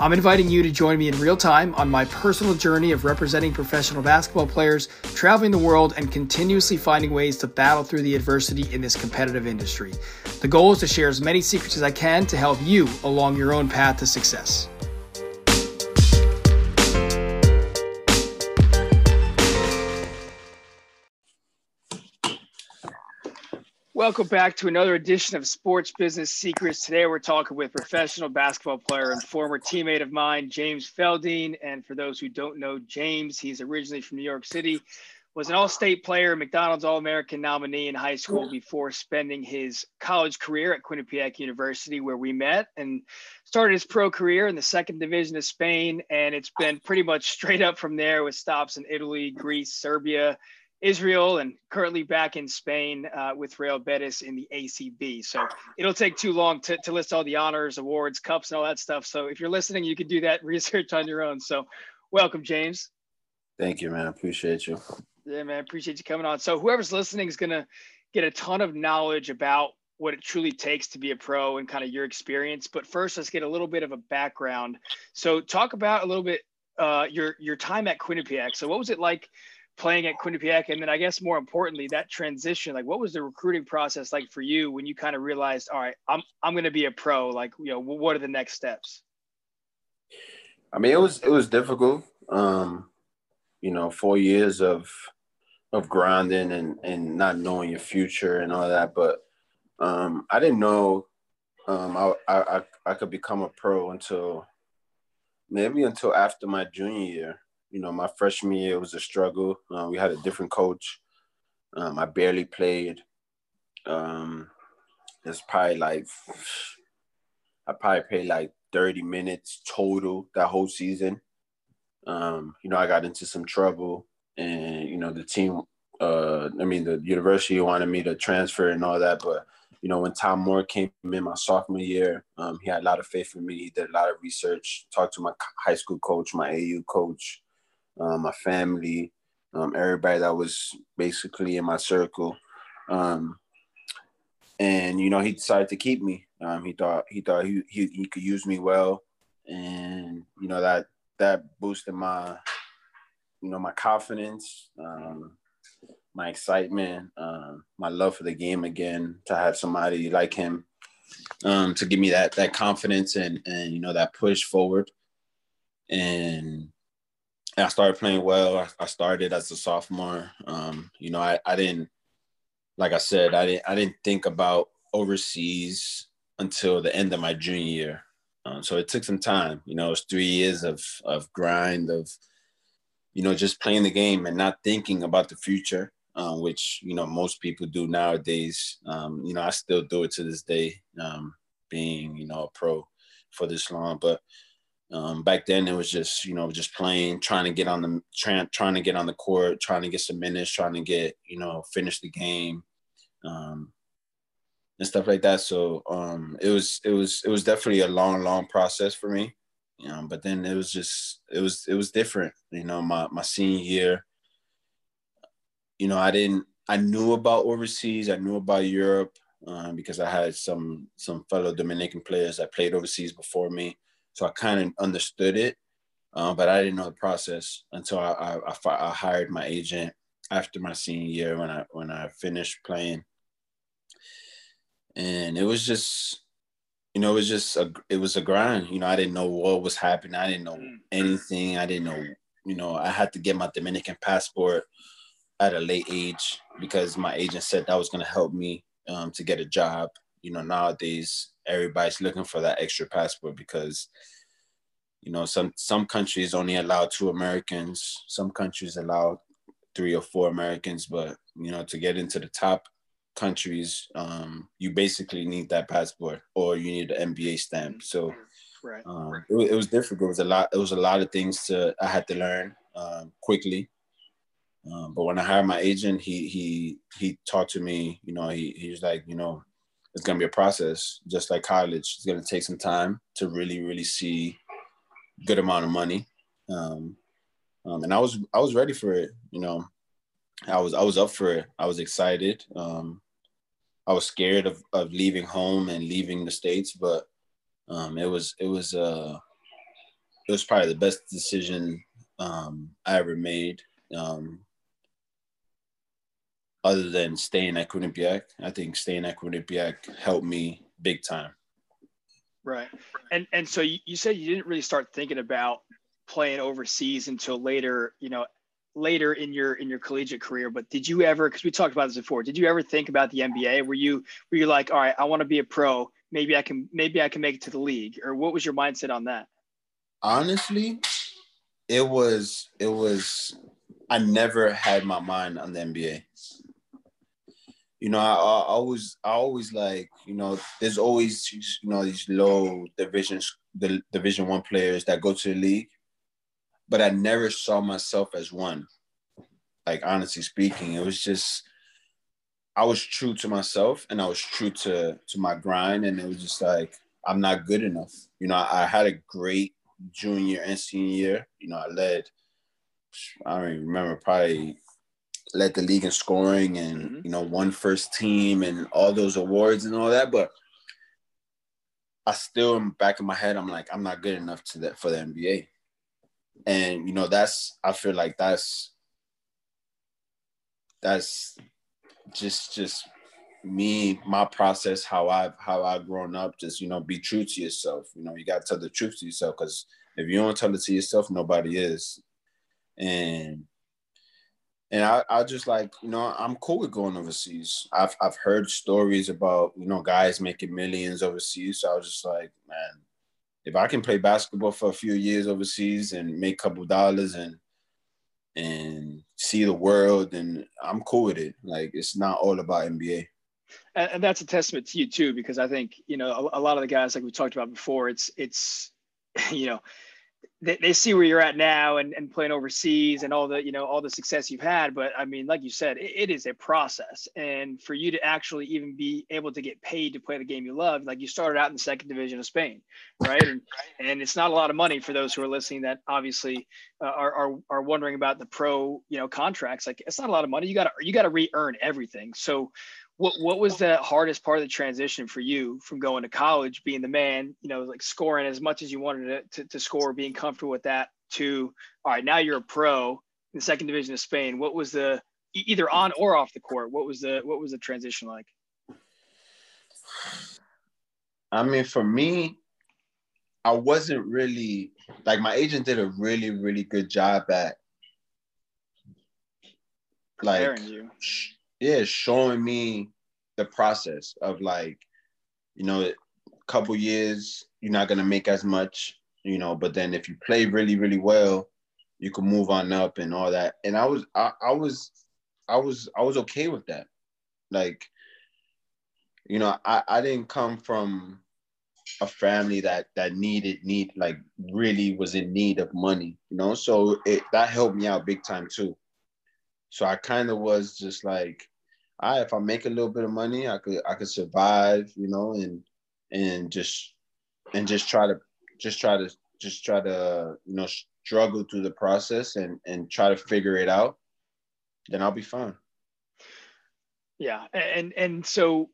I'm inviting you to join me in real time on my personal journey of representing professional basketball players, traveling the world, and continuously finding ways to battle through the adversity in this competitive industry. The goal is to share as many secrets as I can to help you along your own path to success. Welcome back to another edition of Sports Business Secrets. Today we're talking with professional basketball player and former teammate of mine, James Feliz. And for those who don't know James, he's originally from New York City, was an all-state player, McDonald's All-American nominee in high school before spending his college career at Quinnipiac University, where we met, and started his pro career in the second division of Spain. And it's been pretty much straight up from there with stops in Italy, Greece, Serbia, Israel and currently back in Spain uh, with Real Betis in the ACB. So it'll take too long to, to list all the honors, awards, cups, and all that stuff. So if you're listening, you can do that research on your own. So welcome, James. Thank you, man. Appreciate you. Yeah, man. Appreciate you coming on. So whoever's listening is going to get a ton of knowledge about what it truly takes to be a pro and kind of your experience. But first, let's get a little bit of a background. So talk about a little bit uh, your your time at Quinnipiac. So what was it like playing at Quinnipiac, and then I guess more importantly, that transition. Like, what was the recruiting process like for you when you kind of realized, all right, I'm I'm going to be a pro. Like, you know, what are the next steps? I mean, it was it was difficult. Um, you know, four years of of grinding and and not knowing your future and all that, but um, I didn't know um, I, I I could become a pro until maybe until after my junior year you know, my freshman year was a struggle. Uh, we had a different coach. Um, I barely played. Um, it's probably like I probably played like 30 minutes total that whole season. Um, you know, I got into some trouble, and you know, the team. Uh, I mean, the university wanted me to transfer and all that, but you know, when Tom Moore came in my sophomore year, um, he had a lot of faith in me. He did a lot of research, talked to my high school coach, my AU coach, um, my family, um, everybody that was basically in my circle. Um, and you know, he decided to keep me. Um, he thought he thought he, he he could use me well, and you know that that boosted my you know my confidence, um, my excitement, um, my love for the game again. To have somebody like him um, to give me that that confidence and and you know that push forward, and I started playing well. I, I started as a sophomore. Um, you know, I, I didn't, like I said, I didn't I didn't think about overseas until the end of my junior year. Um, so it took some time. You know, it was three years of of grind of, you know, just playing the game and not thinking about the future, um, which you know most people do nowadays. Um, you know, I still do it to this day, um, being you know a pro for this long, but um, back then, it was just you know just playing, trying to get on the trying trying to get on the court, trying to get some minutes, trying to get you know finish the game, um, and stuff like that. So um, it was it was it was definitely a long long process for me. You know, but then it was just it was it was different. You know, my my senior year. You know, I didn't I knew about overseas. I knew about Europe um, because I had some some fellow Dominican players that played overseas before me so I kind of understood it, uh, but I didn't know the process until I, I, I, I hired my agent after my senior year when I when I finished playing, and it was just you know, it was just a it was a grind. You know, I didn't know what was happening. I didn't know mm. anything. I didn't know, you know, I had to get my Dominican passport at a late age because my agent said that was gonna help me um, to get a job. You know, nowadays everybody's looking for that extra passport because you know some some countries only allow two Americans, some countries allow three or four Americans, but you know to get into the top countries, um, you basically need that passport or you need an NBA stamp. So right. Um, it, it, was difficult. It was a lot. It was a lot of things to I had to learn um, quickly. Um, but when I hired my agent, he he he talked to me. You know, he he was like, you know, it's gonna be a process, just like college. It's gonna take some time to really, really see good amount of money. Um, um, and I was I was ready for it. You know, I was I was up for it. I was excited. Um, I was scared of, of leaving home and leaving the states, but um, it was it was uh, it was probably the best decision um, I ever made. Um, other than staying at Quinnipiac, I think staying at Quinnipiac helped me big time. Right, and and so you, you said you didn't really start thinking about playing overseas until later. You know, later in your in your collegiate career. But did you ever because we talked about this before did you ever think about the nba were you were you like all right i want to be a pro. Maybe i can maybe i can make it to the league. Or what was your mindset on that? Honestly it was it was i never had my mind on the nba you know i, I always i always like you know there's always you know these low divisions the division one players that go to the league but I never saw myself as one. Like honestly speaking, it was just I was true to myself and I was true to to my grind, and it was just like I'm not good enough. You know, I, I had a great junior and senior year. You know, I led. I don't even remember probably led the league in scoring and mm-hmm. you know won first team and all those awards and all that, but I still in back of my head I'm like I'm not good enough to that for the NBA and you know that's i feel like that's that's just just me my process how i've how i've grown up just you know be true to yourself. You know you got to tell the truth to yourself because if you don't tell it to yourself nobody is. And and I, I just like you know i'm cool with going overseas i've i've heard stories about you know guys making millions overseas so i was just like man if I can play basketball for a few years overseas and make a couple dollars and and see the world, and I'm cool with it. Like it's not all about NBA. And, and that's a testament to you too, because I think you know a, a lot of the guys, like we talked about before, it's it's you know they, they see where you're at now and, and playing overseas and all the you know all the success you've had but i mean like you said it, it is a process. And for you to actually even be able to get paid to play the game you love like you started out in the second division of spain right? And, and it's not a lot of money for those who are listening that obviously uh, are, are are wondering about the pro you know contracts. Like it's not a lot of money. You got to you got to re-earn everything. So what what was the hardest part of the transition for you from going to college, being the man, you know, like scoring as much as you wanted to, to, to score, being comfortable with that, to all right, now you're a pro in the second division of Spain. What was the either on or off the court? What was the what was the transition like? I mean, for me, I wasn't really like my agent did a really, really good job at like you yeah, showing me the process of like, you know, a couple years you're not gonna make as much, you know, but then if you play really, really well, you can move on up and all that. And I was I, I was I was I was okay with that. Like, you know, I, I didn't come from a family that that needed need like really was in need of money, you know. So it that helped me out big time too. So I kind of was just like, I if I make a little bit of money, I could I could survive, you know, and and just and just try to just try to just try to you know struggle through the process and and try to figure it out, then I'll be fine. Yeah, and and so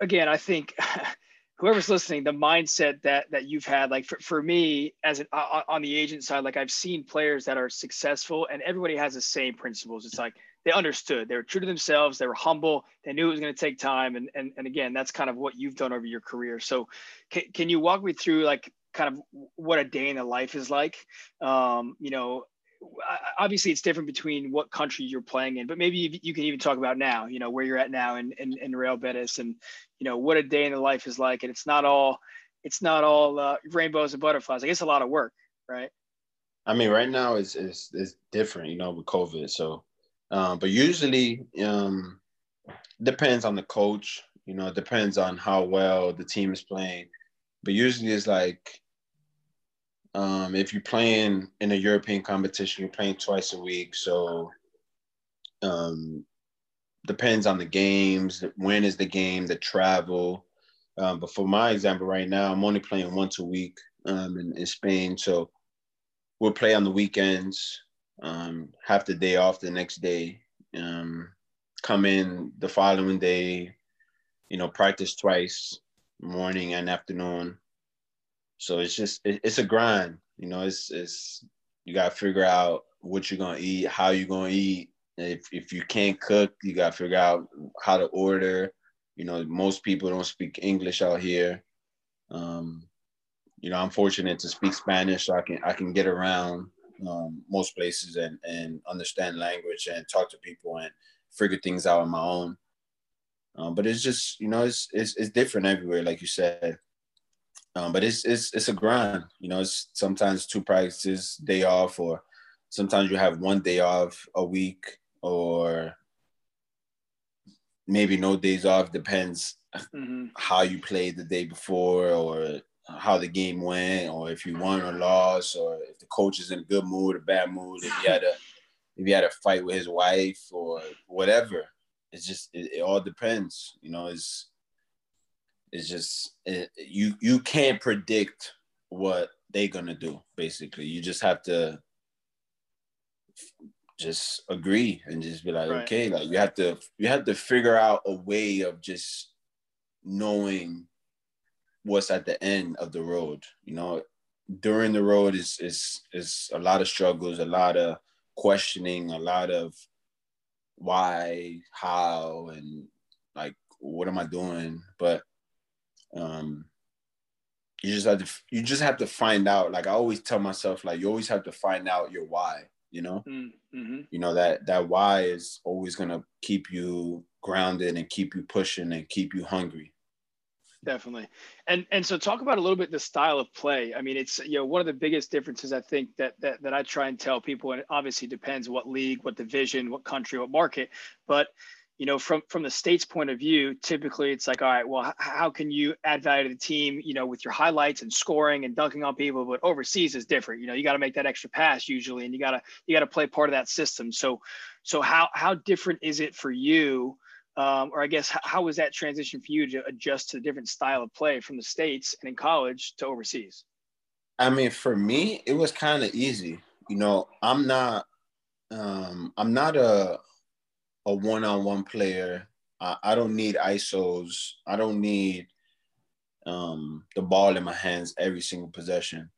again, I think whoever's listening, the mindset that that you've had, like for, for me as an on the agent side, like I've seen players that are successful, and everybody has the same principles. It's like they understood. They were true to themselves. They were humble. They knew it was going to take time. And, and, and again, that's kind of what you've done over your career. So can, can you walk me through like kind of what a day in the life is like? Um, you know, obviously it's different between what country you're playing in, but maybe you can even talk about now, you know, where you're at now in, in, in Real Betis and, you know, what a day in the life is like. And it's not all, it's not all uh, rainbows and butterflies. I guess a lot of work, right? I mean, right now it's, it's, it's different, you know, with COVID. So um, but usually, um, depends on the coach. You know, it depends on how well the team is playing. But usually, it's like um, if you're playing in a European competition, you're playing twice a week. So um, depends on the games. When is the game? The travel. Um, but for my example, right now, I'm only playing once a week um, in, in Spain, so we'll play on the weekends. Um, have the day off the next day. Um, come in the following day. You know, practice twice, morning and afternoon. So it's just it, it's a grind. You know, it's it's you got to figure out what you're gonna eat, how you're gonna eat. If if you can't cook, you got to figure out how to order. You know, most people don't speak English out here. Um, you know, I'm fortunate to speak Spanish, so I can I can get around um, most places and and understand language and talk to people and figure things out on my own. Um, but it's just you know it's, it's it's different everywhere, like you said. Um, but it's it's it's a grind. You know, it's sometimes two practices, day off, or sometimes you have one day off a week, or maybe no days off. Depends mm-hmm. how you played the day before, or how the game went, or if you won or lost, or if the coach is in a good mood or bad mood, if you had a if he had a fight with his wife or whatever. It's just it, it all depends. You know, it's it's just it, you you can't predict what they're gonna do. Basically, you just have to just agree and just be like, right. okay, like you have to you have to figure out a way of just knowing what's at the end of the road. You know, during the road is is is a lot of struggles, a lot of questioning, a lot of why, how, and like what am I doing? But um you just have to you just have to find out. Like I always tell myself, like you always have to find out your why, you know? Mm-hmm. You know, that that why is always gonna keep you grounded and keep you pushing and keep you hungry definitely. And and so talk about a little bit the style of play. I mean it's you know one of the biggest differences i think that that, that i try and tell people and it obviously depends what league what division what country what market but you know from from the state's point of view typically it's like all right well how can you add value to the team you know with your highlights and scoring and dunking on people? But overseas is different. You know you got to make that extra pass usually and you got to you got to play part of that system. So so how how different is it for you um, or I guess how was that transition for you to adjust to the different style of play from the states and in college to overseas? I mean, for me, it was kind of easy. You know, I'm not, um, I'm not a a one-on-one player. I, I don't need isos. I don't need um, the ball in my hands every single possession.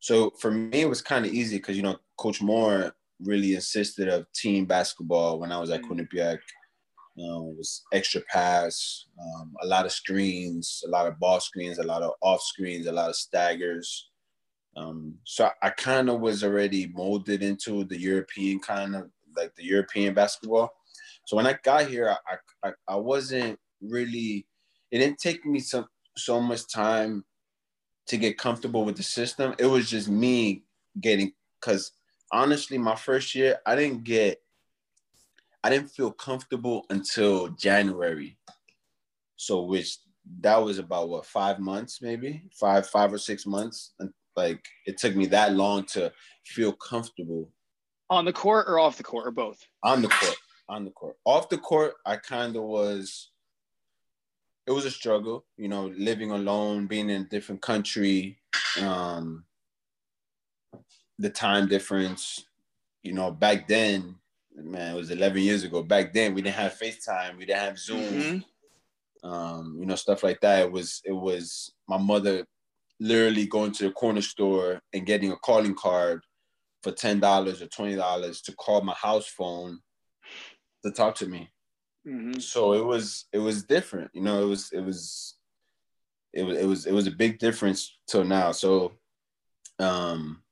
So for me, it was kind of easy because you know Coach Moore really insisted of team basketball when I was at mm-hmm. Quinnipiac. Um, it was extra pass, um, a lot of screens, a lot of ball screens, a lot of off screens, a lot of staggers. Um, so I, I kind of was already molded into the European kind of like the European basketball. So when I got here, I, I, I wasn't really, it didn't take me so, so much time to get comfortable with the system. It was just me getting, because honestly, my first year, I didn't get I didn't feel comfortable until January. So which that was about what five months maybe? Five five or six months? And like it took me that long to feel comfortable. On the court or off the court or both? On the court. On the court. Off the court i kind of was it was a struggle you know living alone being in a different country um the time difference you know back then man, it was 11 years ago. Back then, we didn't have FaceTime, we didn't have Zoom, mm-hmm. um, you know, stuff like that. It was it was my mother literally going to the corner store and getting a calling card for ten dollars or twenty dollars to call my house phone to talk to me. Mm-hmm. So it was it was different, you know. It was it was it was it was it was a big difference till now. So um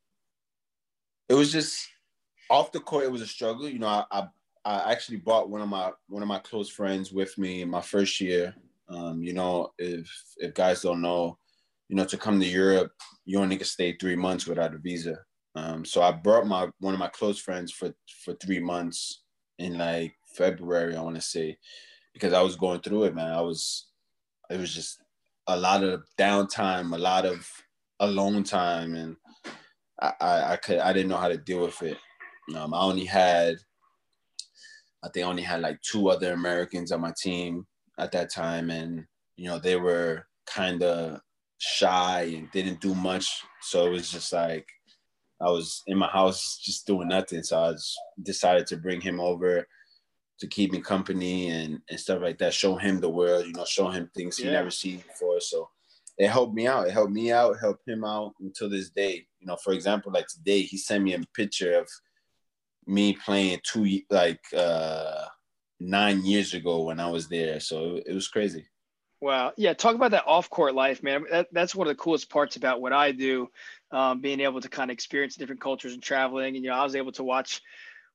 it was just off the court, it was a struggle. You know, I, I, I actually brought one of my one of my close friends with me in my first year. Um, you know, if if guys don't know, you know, to come to Europe, you only can stay three months without a visa. Um, so I brought my one of my close friends for for three months in like February, I want to say, because I was going through it, man. I was, it was just a lot of downtime, a lot of alone time, and I, I, I could I didn't know how to deal with it. Um, I only had I think I only had like two other Americans on my team at that time, and you know they were kind of shy and didn't do much. So it was just like I was in my house just doing nothing. So I decided to bring him over to keep me company and, and stuff like that. Show him the world, you know, show him things he yeah. never seen before. So it helped me out. It helped me out, helped him out until this day. You know, for example, like today, he sent me a picture of me playing two like uh nine years ago when I was there. So it was crazy. Wow. Yeah. Talk about that off court life, man. That, that's one of the coolest parts about what I do, um, being able to kind of experience different cultures and traveling. And, you know, I was able to watch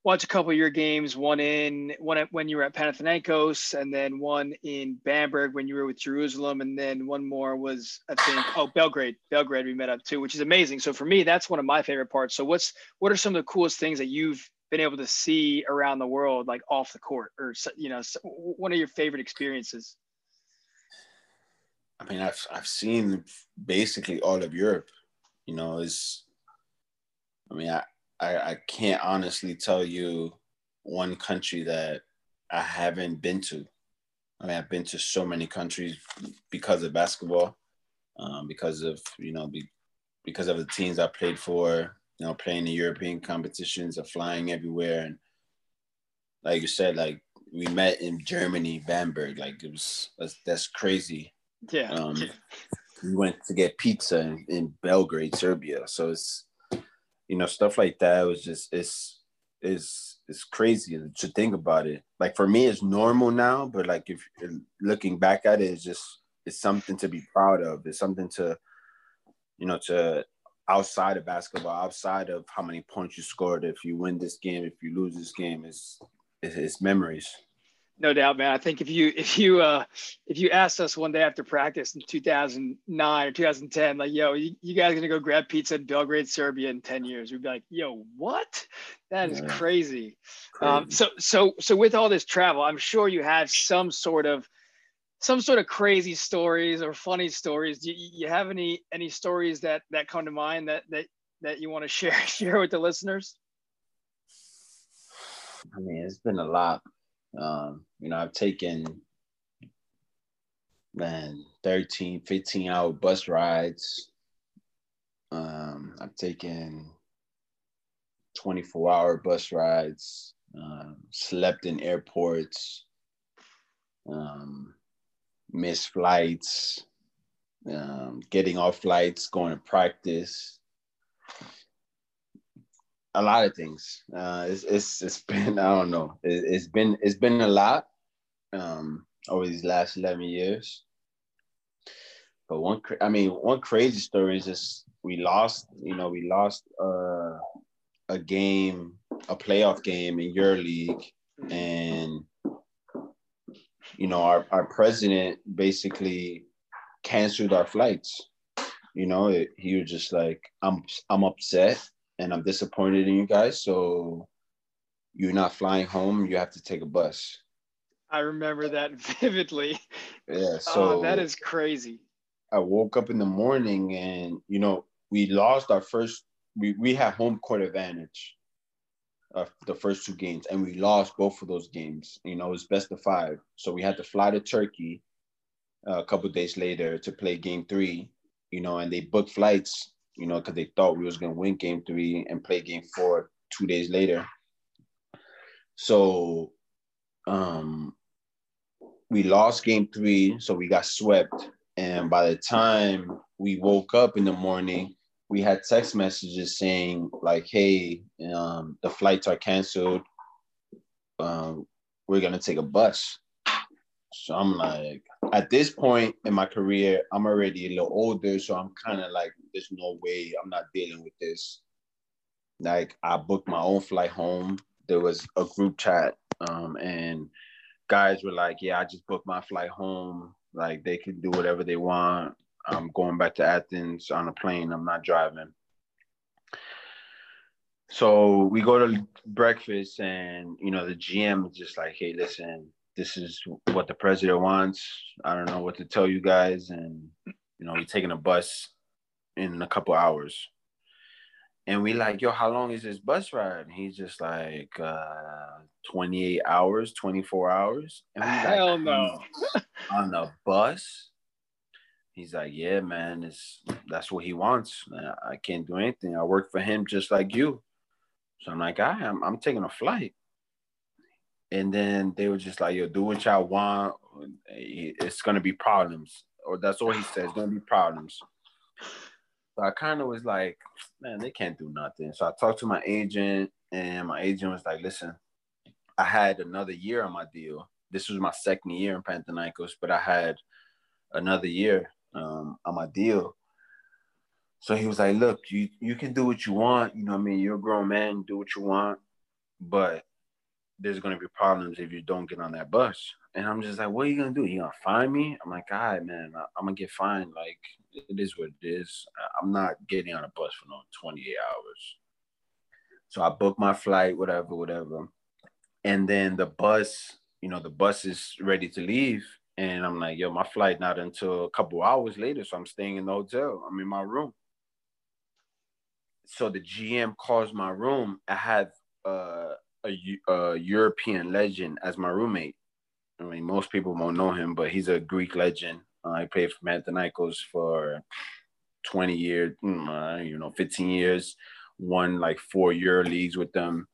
watch a couple of your games, one in one at, when you were at Panathinaikos, and then one in Bamberg when you were with Jerusalem, and then one more was I think oh Belgrade, Belgrade we met up too, which is amazing. So for me, that's one of my favorite parts. So what's what are some of the coolest things that you've been able to see around the world, like off the court, or you know, one of your favorite experiences? I mean, I've I've seen basically all of Europe. You know, is I mean, I I, I can't honestly tell you one country that I haven't been to. I mean, I've been to so many countries because of basketball, um, because of you know, be, because of the teams I played for. You know, playing the European competitions, of flying everywhere, and like you said, like we met in Germany, Bamberg. Like it was that's, that's crazy. Yeah. Um, we went to get pizza in, in Belgrade, Serbia. So it's you know stuff like that was just it's is it's crazy to think about it like for me it's normal now but like if looking back at it it's just it's something to be proud of it's something to you know to outside of basketball outside of how many points you scored if you win this game if you lose this game it's it's, it's memories no doubt, man. I think if you if you uh if you asked us one day after practice in 2009 or 2010, like, yo, you, you guys gonna go grab pizza in Belgrade, Serbia in 10 years? We'd be like, yo, what? That is yeah. crazy. Um, crazy. Um, so so so with all this travel, I'm sure you have some sort of some sort of crazy stories or funny stories. Do you, you have any any stories that that come to mind that that that you want to share share with the listeners? I mean, it's been a lot. Um, you know, I've taken man 13, 15 hour bus rides. Um, I've taken 24 hour bus rides, um, slept in airports, um, missed flights, um, getting off flights, going to practice a lot of things. Uh, it's, it's it's been I don't know. It, has been it's been a lot um, over these last eleven years. But one, I mean, one crazy story is just we lost. You know, we lost uh, a game, a playoff game in your league, and you know, our our president basically canceled our flights. You know, it, he was just like, "I'm I'm upset." and I'm disappointed in you guys. So you're not flying home. You have to take a bus. I remember that vividly. Yeah. Oh, so oh, that is crazy. I woke up in the morning and, you know, we lost our first, we, we had home court advantage of the first two games and we lost both of those games. You know, it was best of five. So we had to fly to Turkey uh, a couple days later to play game three, you know, and they booked flights you know, because they thought we was gonna win game three and play game four two days later. So um we lost game three, so we got swept. And by the time we woke up in the morning, we had text messages saying like, "Hey, um, the flights are canceled. Um, we're gonna take a bus." So I'm like, at this point in my career, I'm already a little older, so I'm kind of like, there's no way I'm not dealing with this. Like I booked my own flight home. There was a group chat, um, and guys were like, "Yeah, I just booked my flight home. Like they can do whatever they want. I'm going back to Athens on a plane. I'm not driving." So we go to breakfast, and you know the GM is just like, "Hey, listen, this is what the president wants. I don't know what to tell you guys. And, you know, we're taking a bus in a couple hours. And we like, yo, how long is this bus ride? And he's just like, uh, 28 hours, 24 hours. And we Hell like, no. on the bus. He's like, yeah, man, it's that's what he wants. I can't do anything. I work for him just like you. So I'm like, I am. I'm taking a flight. And then they were just like, yo, do what y'all want. It's gonna be problems, or that's all he says. It's gonna be problems. So I kind of was like, man, they can't do nothing. So I talked to my agent, and my agent was like, listen, I had another year on my deal. This was my second year in Panathinaikos, but I had another year um, on my deal. So he was like, look, you you can do what you want. You know I mean? You're a grown man, do what you want, but there's gonna be problems if you don't get on that bus. And I'm just like, what are you gonna do? You gonna find me? I'm like, all right, man, I, am gonna get fined. Like, it is what it is. I'm not getting on a bus for no 28 hours. So I booked my flight, whatever, whatever. And then the bus, you know, the bus is ready to leave. And I'm like, yo, my flight not until a couple hours later. So I'm staying in the hotel. I'm in my room. So the GM calls my room. I had uh, a, a European legend as my roommate. I mean, most people won't know him, but he's a Greek legend. Uh, he played for Panathinaikos for 20 years, mm, uh, you know, 15 years, won like four Euro leagues with them.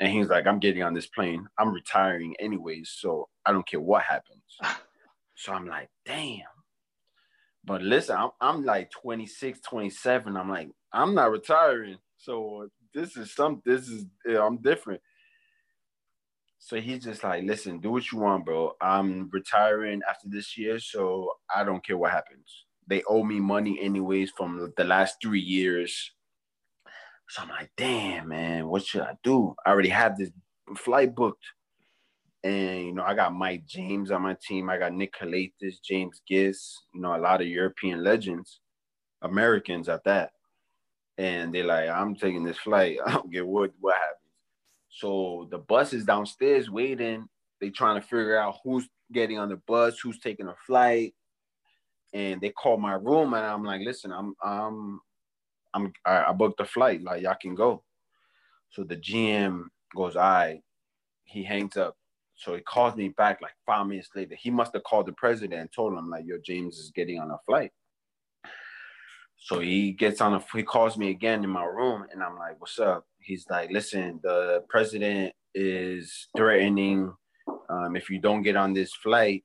And he's like, I'm getting on this plane. I'm retiring anyways, so I don't care what happens. so I'm like, damn. But listen, I'm, I'm like 26, 27. I'm like, I'm not retiring. So this is some, this is, I'm different. So he's just like, listen, do what you want, bro. I'm retiring after this year, so I don't care what happens. They owe me money anyways from the last three years. So I'm like, damn, man, what should I do? I already have this flight booked. And, you know, I got Mike James on my team. I got Nick Calathes, James Gist, you know, a lot of European legends, Americans at that. And they're like, I'm taking this flight. I don't get what, what happens. So the bus is downstairs waiting. They trying to figure out who's getting on the bus, who's taking a flight. And they call my room and I'm like, listen, I'm I'm I'm I, I booked a flight, like y'all can go. So the GM goes, all right. He hangs up. So he calls me back like five minutes later. He must have called the president and told him, like, yo, James is getting on a flight. So he gets on a he calls me again in my room and I'm like, what's up? he's like, listen, the president is threatening um, if you don't get on this flight,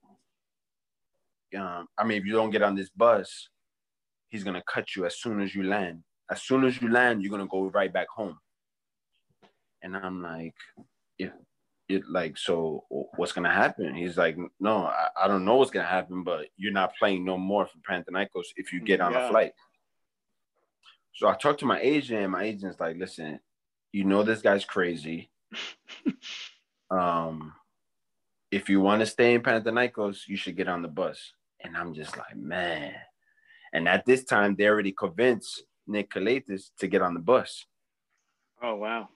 um, I mean, if you don't get on this bus, he's gonna cut you as soon as you land. As soon as you land, you're gonna go right back home. And I'm like, if it like, so what's gonna happen? He's like, no, I, I don't know what's gonna happen, but you're not playing no more for Panathinaikos if you get on yeah. a flight. So I talked to my agent, and my agent's like, listen, you know this guy's crazy. um, if you want to stay in Panathinaikos, you should get on the bus. And I'm just like, man. And at this time, they already convinced Nick to get on the bus. Oh wow.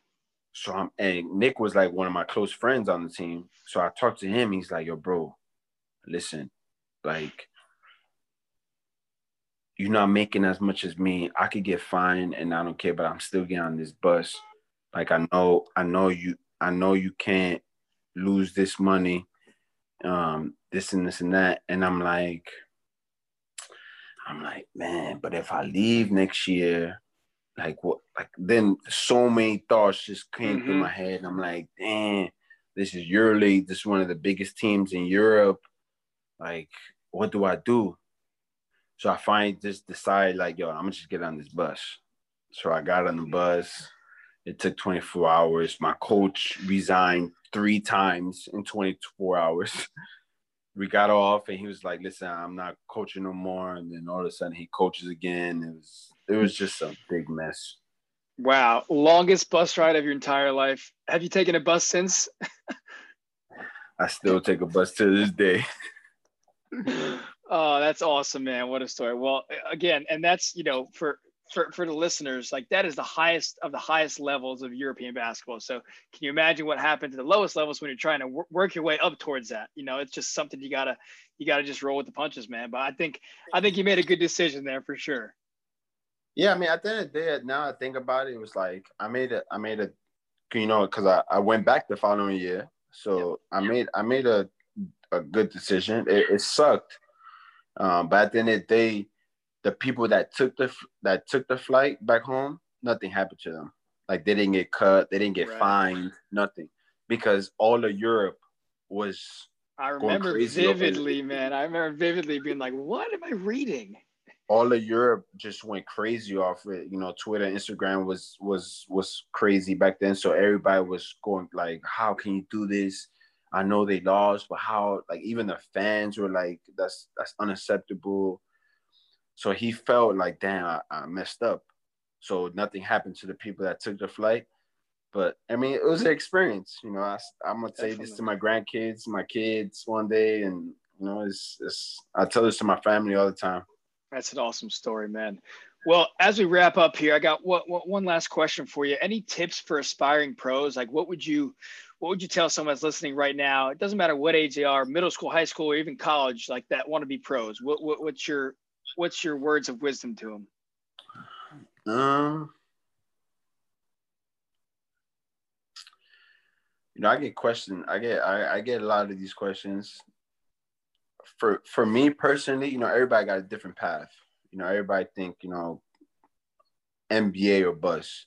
So I'm and Nick was like one of my close friends on the team. So I talked to him. He's like, yo, bro, listen, like you're not making as much as me. I could get fined and I don't care, but I'm still getting on this bus. Like I know, I know you, I know you can't lose this money, um, this and this and that. And I'm like, I'm like, man, but if I leave next year, like what like then so many thoughts just came mm-hmm. through my head. And I'm like, damn, this is EuroLeague. This is one of the biggest teams in Europe. Like, what do I do? So I finally just decide, like, yo, I'm gonna just get on this bus. So I got on the bus. It took 24 hours. My coach resigned three times in 24 hours. we got off and he was like, listen, I'm not coaching no more. And then all of a sudden he coaches again. It was it was just a big mess. Wow. Longest bus ride of your entire life. Have you taken a bus since? I still take a bus to this day. oh, that's awesome, man. What a story. Well, again, and that's, you know, for for, for the listeners, like that is the highest of the highest levels of European basketball. So can you imagine what happened to the lowest levels when you're trying to w- work your way up towards that? You know, it's just something you gotta you gotta just roll with the punches, man. But I think I think you made a good decision there for sure. Yeah, I mean, at the end of the day, now I think about it, it was like I made a, I made a, you know, because I, I went back the following year, so I made I made a a good decision. It, it sucked, um, but at the end of the day, the people that took the that took the flight back home, nothing happened to them. Like they didn't get cut, they didn't get right. fined, nothing, because all of Europe was. I remember vividly, man. I remember vividly being like, "What am I reading?" all of Europe just went crazy off it. You know, Twitter, Instagram was was was crazy back then. So everybody was going like, "How can you do this?" I know they lost, but how? Like even the fans were like, "That's that's unacceptable." So he felt like, "Damn, I, I messed up." So nothing happened to the people that took the flight. But I mean, it was an experience. You know, I, I'm gonna say this to my grandkids, my kids one day, and you know, it's, it's I tell this to my family all the time. That's an awesome story, man. Well, as we wrap up here, I got what, what, one last question for you. Any tips for aspiring pros? Like, what would you, what would you tell someone that's listening right now? It doesn't matter what age they are, middle school, high school, or even college, like that want to be pros. What, what what's your, what's your words of wisdom to them? Um, you know, I get questions. I get, I, I get a lot of these questions for for me personally, you know, everybody got a different path. You know, everybody think, you know, NBA or bus.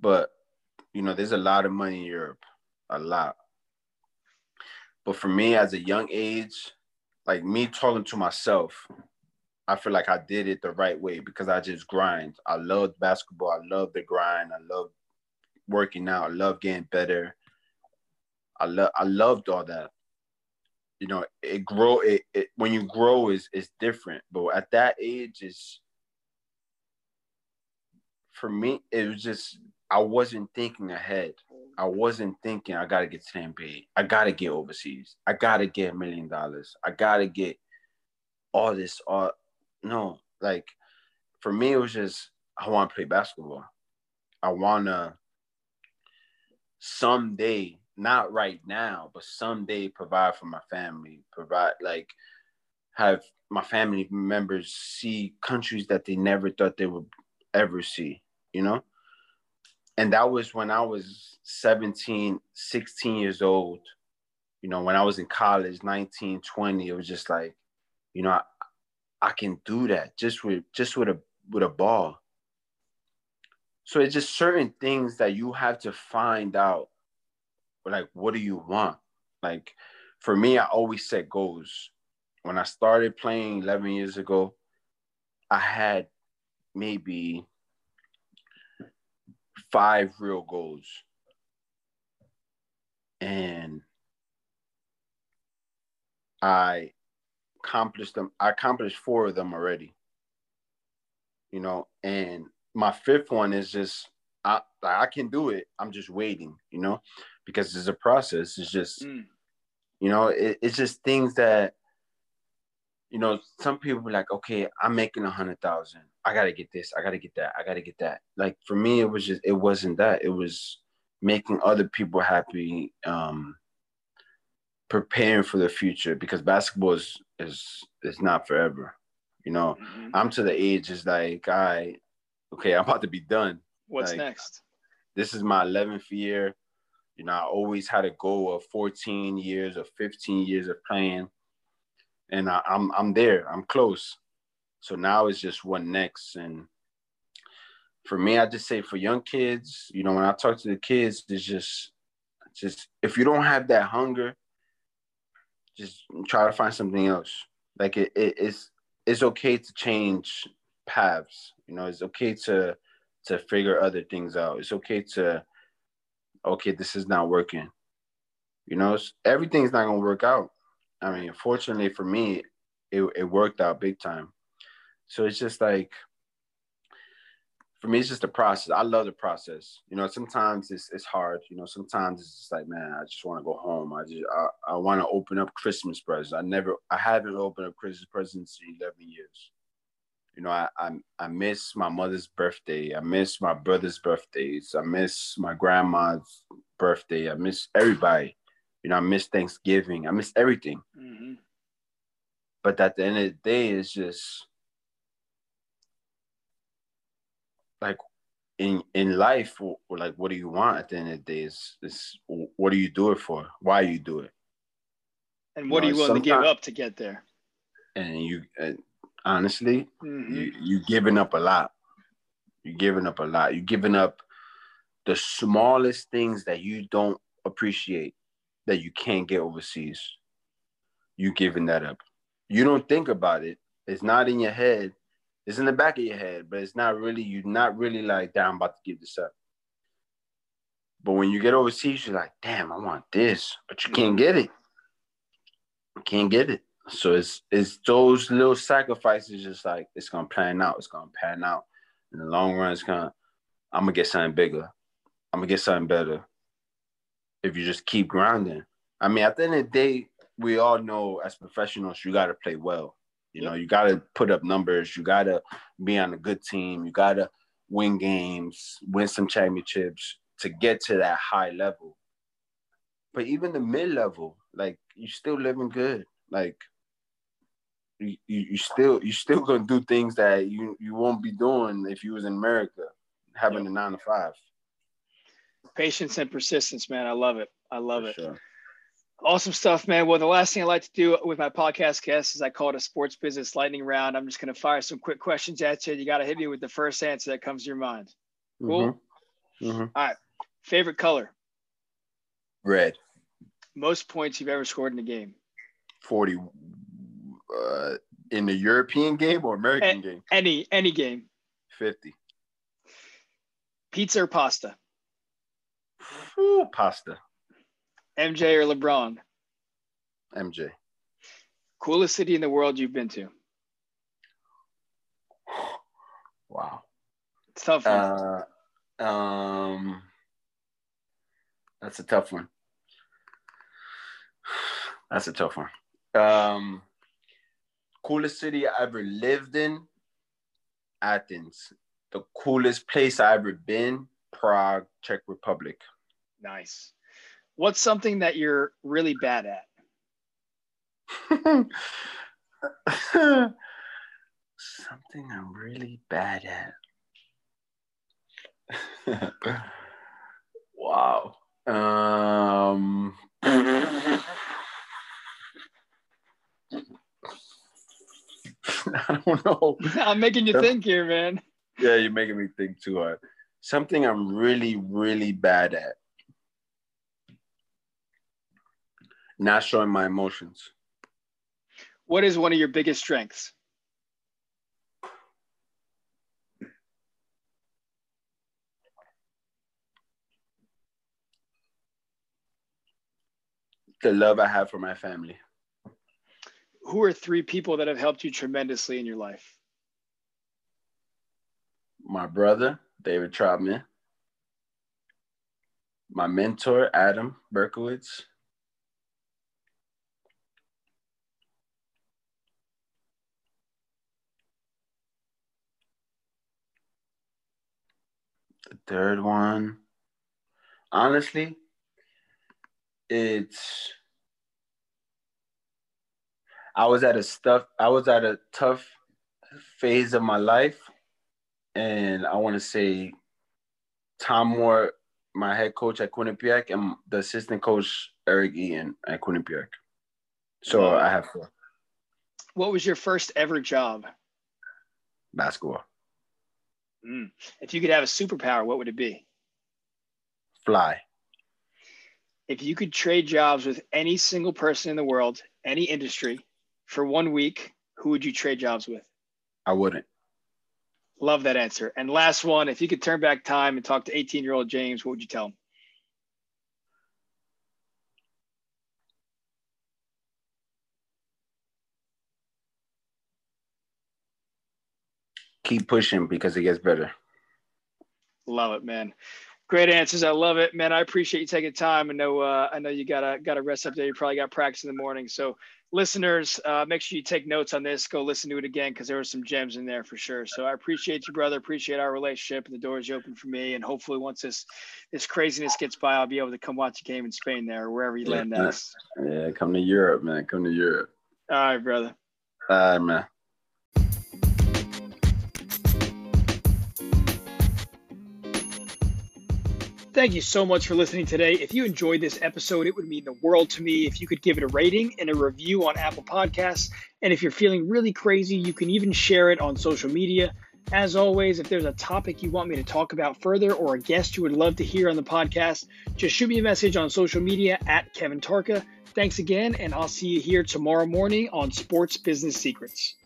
But, you know, there's a lot of money in Europe. A lot. But for me as a young age, like me talking to myself, I feel like I did it the right way because I just grind. I love basketball. I love the grind. I love working out. I love getting better. I love I loved all that you know it grow it, it when you grow is is different but at that age is for me it was just i wasn't thinking ahead i wasn't thinking i gotta get to the i gotta get overseas. I gotta get a million dollars. I gotta get all this all no like for me it was just i want to play basketball. I want to someday not right now, but someday provide for my family, provide like have my family members see countries that they never thought they would ever see, you know? And that was when I was 17, 16 years old. You know, when I was in college, 19, 20, it was just like, you know, I, I can do that just with just with a with a ball. So it's just certain things that you have to find out like what do you want like for me i always set goals when i started playing 11 years ago i had maybe five real goals and i accomplished them i accomplished four of them already you know and my fifth one is just i i can do it i'm just waiting you know because it's a process. It's just, mm. you know, it, it's just things that, you know, some people like, okay, I'm making a hundred thousand. I gotta get this. I gotta get that. I gotta get that. Like for me, it was just, it wasn't that. It was making other people happy, um, preparing for the future because basketball is is is not forever. You know, mm-hmm. I'm to the age is like, I, okay, I'm about to be done. What's like, next? This is my 11th year. You know, I always had a goal of 14 years or 15 years of playing, and I, I'm I'm there. I'm close. So now it's just what next. And for me, I just say for young kids, you know, when I talk to the kids, it's just just if you don't have that hunger, just try to find something else. Like it, it it's it's okay to change paths. You know, it's okay to to figure other things out. It's okay to okay, this is not working. You know, everything's not gonna work out. I mean, fortunately for me, it, it worked out big time. So it's just like for me, it's just a process. I love the process. You know, sometimes it's it's hard. You know, sometimes it's just like, man, I just want to go home. I just I, I want to open up Christmas presents. I never I haven't opened up Christmas presents in eleven years. You know, I, I I miss my mother's birthday. I miss my brother's birthdays. I miss my grandma's birthday. I miss everybody. You know, I miss Thanksgiving. I miss everything. Mm-hmm. But at the end of the day, it's just like in in life, like what do you want at the end of the day? Is is what do you do it for? Why you do it? And what you know, are you willing to give up to get there? And you, honestly, mm-hmm. you you giving up a lot. You're giving up a lot. You're giving up the smallest things that you don't appreciate that you can't get overseas. You giving that up. You don't think about it. It's not in your head. It's in the back of your head, but it's not really, you're not really like, damn, I'm about to give this up. But when you get overseas, you're like, damn, I want this, but you can't get it. You can't get it. So it's it's those little sacrifices, just like it's gonna plan out. It's gonna pan out. In the long run, it's gonna I'm gonna get something bigger. I'm gonna get something better. If you just keep grinding. I mean, at the end of the day, we all know as professionals, you gotta play well. You know, you gotta put up numbers, you gotta be on a good team, you gotta win games, win some championships to get to that high level. But even the mid level, like you're still living good. Like you, you still you still gonna do things that you you won't be doing if you was in America having a nine to five. Patience and persistence, man. I love it. I love For it. Sure. Awesome stuff, man. Well, the last thing I like to do with my podcast guests is I call it a sports business lightning round. I'm just going to fire some quick questions at you. You got to hit me with the first answer that comes to your mind. Cool. Mm-hmm. Mm-hmm. All right. Favorite color? Red. Most points you've ever scored in a game? 40. Uh, in the European game or American a- game? Any any game. 50. Pizza or pasta? Ooh, pasta. MJ or LeBron? MJ. Coolest city in the world you've been to? Wow. It's tough. Uh, um, that's a tough one. That's a tough one. Um, coolest city I ever lived in, Athens. The coolest place I ever been, Prague, Czech Republic. Nice. What's something that you're really bad at? something I'm really bad at. wow. Um, I don't know. I'm making you think here, man. Yeah, you're making me think too hard. Something I'm really, really bad at. Not showing my emotions. What is one of your biggest strengths? The love I have for my family. Who are three people that have helped you tremendously in your life? My brother, David Trotman. My mentor, Adam Berkowitz The third one, honestly, it's I was at a stuff I was at a tough phase of my life, and I want to say Tom Moore, my head coach at Quinnipiac, and the assistant coach Eric Eaton at Quinnipiac. So I have four. What was your first ever job? Basketball. Mm. If you could have a superpower, what would it be? Fly. If you could trade jobs with any single person in the world, any industry, for one week, who would you trade jobs with? I wouldn't. Love that answer. And last one, if you could turn back time and talk to 18 year old James, what would you tell him? Keep pushing because it gets better. Love it, man. Great answers. I love it, man. I appreciate you taking time. I know, uh, I know you gotta gotta rest up there. You probably got practice in the morning. So, listeners, uh, make sure you take notes on this. Go listen to it again because there were some gems in there for sure. So, I appreciate you, brother. Appreciate our relationship and the doors you open for me. And hopefully, once this this craziness gets by, I'll be able to come watch a game in Spain there, or wherever you land next. Yeah, come to Europe, man. Come to Europe. All right, brother. All right, man. Thank you so much for listening today. If you enjoyed this episode, it would mean the world to me if you could give it a rating and a review on Apple Podcasts. And if you're feeling really crazy, you can even share it on social media. As always, if there's a topic you want me to talk about further or a guest you would love to hear on the podcast, just shoot me a message on social media at Kevin Tarka. Thanks again, and I'll see you here tomorrow morning on Sports Business Secrets.